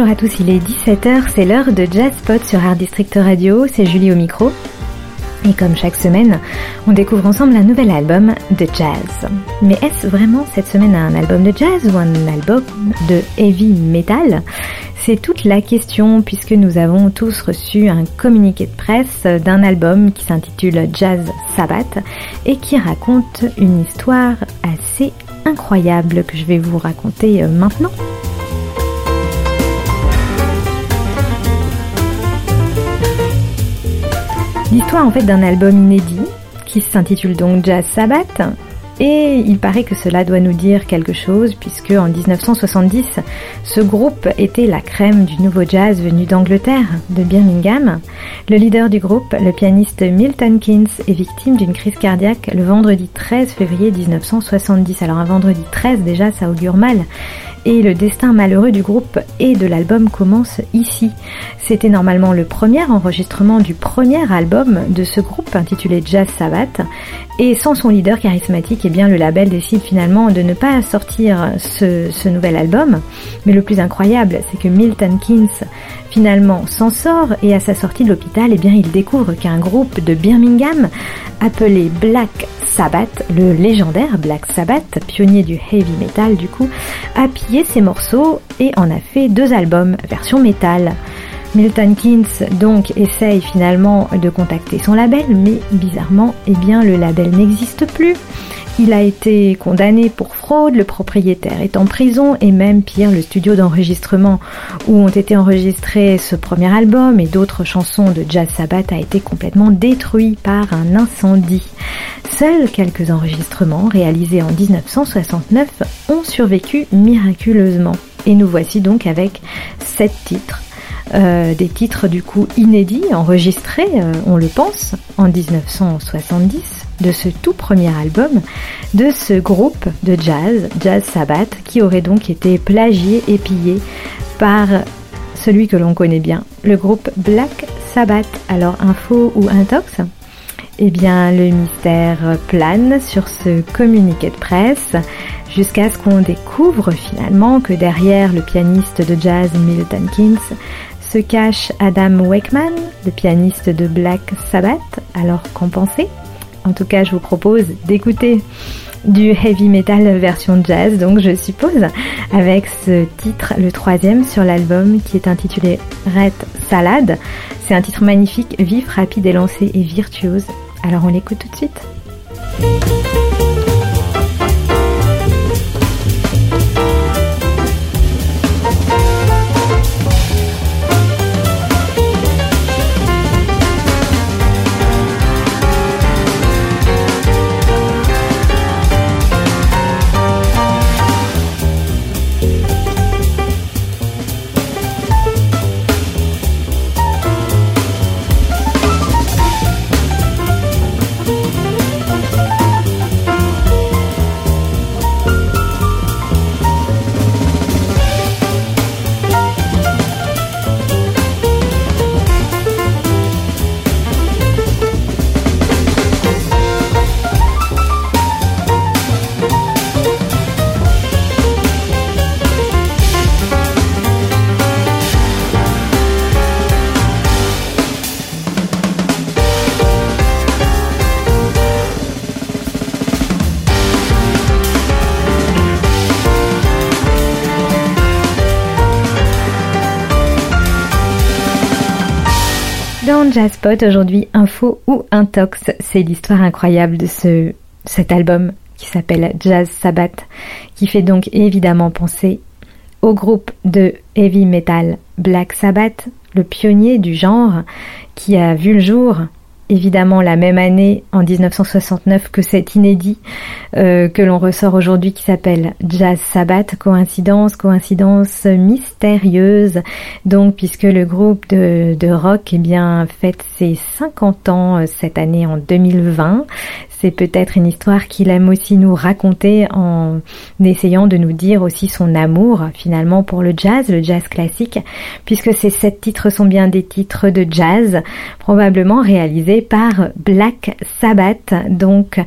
Bonjour à tous, il est 17h, c'est l'heure de Jazz Spot sur Art District Radio, c'est Julie au micro. Et comme chaque semaine, on découvre ensemble un nouvel album de jazz. Mais est-ce vraiment cette semaine un album de jazz ou un album de heavy metal? C'est toute la question puisque nous avons tous reçu un communiqué de presse d'un album qui s'intitule Jazz Sabbath et qui raconte une histoire assez incroyable que je vais vous raconter euh, maintenant. L'histoire en fait d'un album inédit qui s'intitule donc Jazz Sabbath et il paraît que cela doit nous dire quelque chose puisque en 1970, ce groupe était la crème du nouveau jazz venu d'Angleterre, de Birmingham. Le leader du groupe, le pianiste Milton Keynes, est victime d'une crise cardiaque le vendredi 13 février 1970. Alors un vendredi 13 déjà, ça augure mal et le destin malheureux du groupe et de l'album commence ici. C'était normalement le premier enregistrement du premier album de ce groupe intitulé Jazz Sabbath et sans son leader charismatique, eh bien le label décide finalement de ne pas sortir ce, nouvel album. Mais le plus incroyable, c'est que Milton Keynes finalement s'en sort et à sa sortie de l'hôpital, eh bien il découvre qu'un groupe de Birmingham appelé Black Sabbath, le légendaire Black Sabbath, pionnier du heavy metal du coup, a ses morceaux et en a fait deux albums version métal. Milton Keynes donc essaye finalement de contacter son label, mais bizarrement, eh bien le label n'existe plus. Il a été condamné pour fraude, le propriétaire est en prison et même pire, le studio d'enregistrement où ont été enregistrés ce premier album et d'autres chansons de Jazz Sabbath a été complètement détruit par un incendie. Seuls quelques enregistrements réalisés en 1969 ont survécu miraculeusement. Et nous voici donc avec sept titres euh, des titres du coup inédits, enregistrés, euh, on le pense, en 1970, de ce tout premier album de ce groupe de jazz, Jazz Sabbath, qui aurait donc été plagié et pillé par celui que l'on connaît bien, le groupe Black Sabbath. Alors info ou intox? Eh bien le mystère plane sur ce communiqué de presse jusqu'à ce qu'on découvre finalement que derrière le pianiste de jazz Milton Keynes se cache Adam Wakeman, le pianiste de Black Sabbath. Alors qu'en pensez? En tout cas, je vous propose d'écouter du heavy metal version jazz, donc je suppose, avec ce titre, le troisième sur l'album, qui est intitulé Red Salad. C'est un titre magnifique, vif, rapide, élancé et virtuose. Alors on l'écoute tout de suite. Jazzpot aujourd'hui info ou intox. C'est l'histoire incroyable de ce, cet album qui s'appelle Jazz Sabbath, qui fait donc évidemment penser au groupe de heavy metal Black Sabbath, le pionnier du genre, qui a vu le jour évidemment la même année en 1969 que cet inédit euh, que l'on ressort aujourd'hui qui s'appelle Jazz Sabbath. Coïncidence, coïncidence mystérieuse. Donc puisque le groupe de, de rock eh bien fête ses 50 ans euh, cette année en 2020, C'est peut-être une histoire qu'il aime aussi nous raconter en essayant de nous dire aussi son amour finalement pour le jazz, le jazz classique, puisque ces sept titres sont bien des titres de jazz, probablement réalisés par Black Sabbath, donc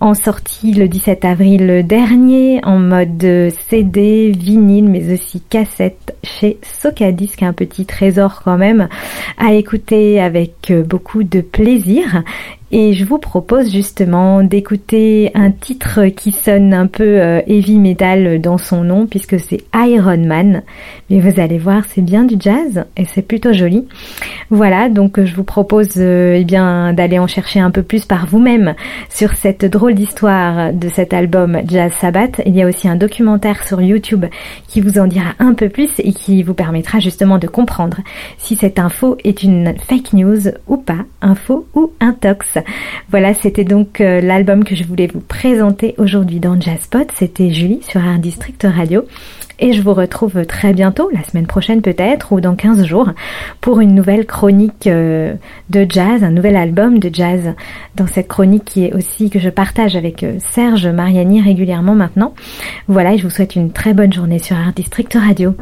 en sortie le 17 avril dernier en mode CD, vinyle, mais aussi cassette chez Socadisc, un petit trésor quand même à écouter avec beaucoup de plaisir. Et je vous propose justement d'écouter un titre qui sonne un peu euh, heavy metal dans son nom puisque c'est Iron Man. Mais vous allez voir, c'est bien du jazz et c'est plutôt joli. Voilà, donc je vous propose euh, eh bien d'aller en chercher un peu plus par vous-même sur cette drôle d'histoire de cet album Jazz Sabbath. Il y a aussi un documentaire sur YouTube qui vous en dira un peu plus et qui vous permettra justement de comprendre si cette info est une fake news ou pas, info ou intox. Voilà, c'était donc euh, l'album que je voulais vous présenter aujourd'hui dans Jazzpot. C'était Julie sur Art District Radio. Et je vous retrouve très bientôt, la semaine prochaine peut-être, ou dans 15 jours, pour une nouvelle chronique euh, de jazz, un nouvel album de jazz. Dans cette chronique qui est aussi que je partage avec euh, Serge Mariani régulièrement maintenant. Voilà, et je vous souhaite une très bonne journée sur Art District Radio.